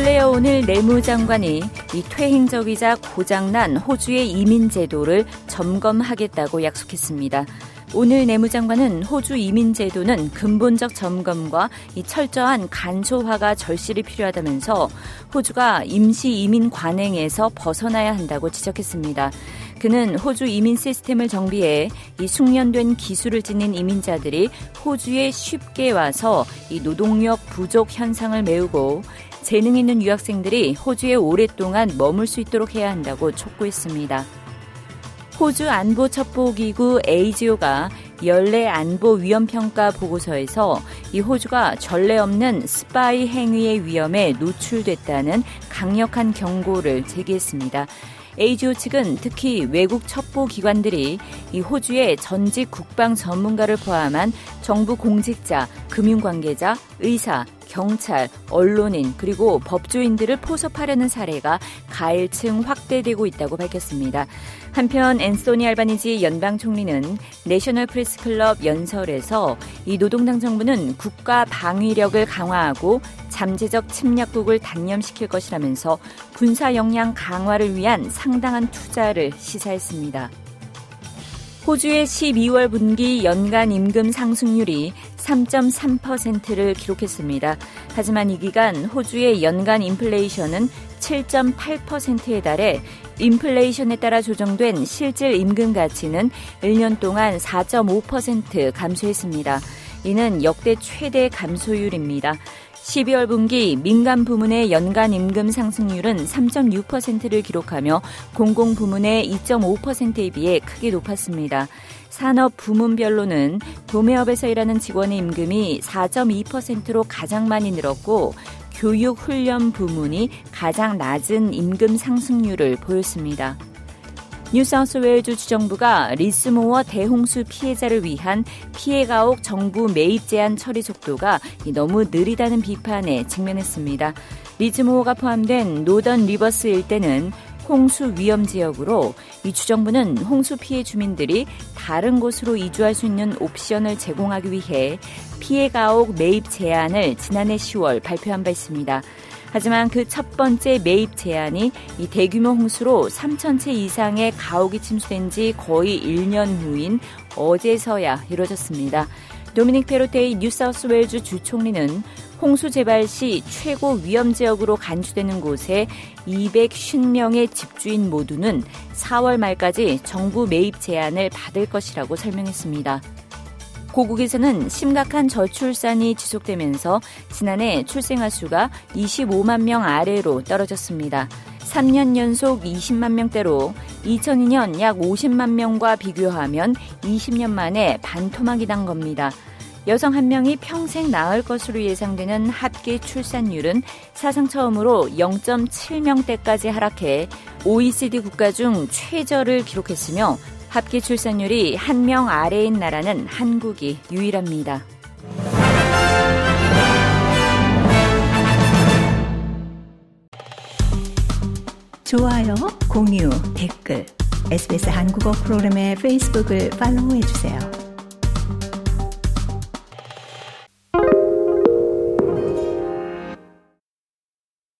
근래에 오늘 내무장관이 이 퇴행적이자 고장난 호주의 이민 제도를 점검하겠다고 약속했습니다. 오늘 내무장관은 호주 이민 제도는 근본적 점검과 이 철저한 간소화가 절실히 필요하다면서 호주가 임시 이민 관행에서 벗어나야 한다고 지적했습니다. 그는 호주 이민 시스템을 정비해 이 숙련된 기술을 지닌 이민자들이 호주에 쉽게 와서 이 노동력 부족 현상을 메우고 재능 있는 유학생들이 호주에 오랫동안 머물 수 있도록 해야 한다고 촉구했습니다. 호주 안보 첩보기구 ASIO가 연례 안보 위험 평가 보고서에서 이 호주가 전례 없는 스파이 행위의 위험에 노출됐다는 강력한 경고를 제기했습니다. ASIO 측은 특히 외국 첩보 기관들이 이 호주의 전직 국방 전문가를 포함한 정부 공직자, 금융 관계자, 의사, 경찰, 언론인 그리고 법조인들을 포섭하려는 사례가 가일층 확대되고 있다고 밝혔습니다. 한편 앤소니 알바니지 연방 총리는 내셔널 프레스 클럽 연설에서 이 노동당 정부는 국가 방위력을 강화하고 잠재적 침략국을 단념시킬 것이라면서 군사 역량 강화를 위한 상당한 투자를 시사했습니다. 호주의 12월 분기 연간 임금 상승률이 3.3%를 기록했습니다. 하지만 이 기간 호주의 연간 인플레이션은 7.8%에 달해 인플레이션에 따라 조정된 실질 임금 가치는 1년 동안 4.5% 감소했습니다. 이는 역대 최대 감소율입니다. 12월 분기 민간 부문의 연간 임금 상승률은 3.6%를 기록하며 공공 부문의 2.5%에 비해 크게 높았습니다. 산업 부문별로는 도매업에서 일하는 직원의 임금이 4.2%로 가장 많이 늘었고 교육 훈련 부문이 가장 낮은 임금 상승률을 보였습니다. 뉴사우스웨일주 주정부가 리스모어 대홍수 피해자를 위한 피해가옥 정부 매입 제안 처리 속도가 너무 느리다는 비판에 직면했습니다. 리즈모어가 포함된 노던 리버스 일대는 홍수 위험 지역으로 이 주정부는 홍수 피해 주민들이 다른 곳으로 이주할 수 있는 옵션을 제공하기 위해 피해 가옥 매입 제안을 지난해 10월 발표한 바 있습니다. 하지만 그 첫 번째 매입 제안이 이 대규모 홍수로 3천 채 이상의 가옥이 침수된 지 거의 1년 후인 어제서야 이뤄졌습니다. 도미닉 페로테이 뉴사우스웨일주 주총리는 홍수 재발 시 최고 위험 지역으로 간주되는 곳에 250명의 집주인 모두는 4월 말까지 정부 매입 제한을 받을 것이라고 설명했습니다. 고국에서는 심각한 저출산이 지속되면서 지난해 출생아 수가 25만 명 아래로 떨어졌습니다. 3년 연속 20만 명대로 2002년 약 50만 명과 비교하면 20년 만에 반토막이 난 겁니다. 여성 한 명이 평생 낳을 것으로 예상되는 합계 출산율은 사상 처음으로 0.7명대까지 하락해 OECD 국가 중 최저를 기록했으며 합계 출산율이 한 명 아래인 나라는 한국이 유일합니다. 좋아요, 공유, 댓글, SBS 한국어 프로그램의 페이스북을 팔로우해 주세요.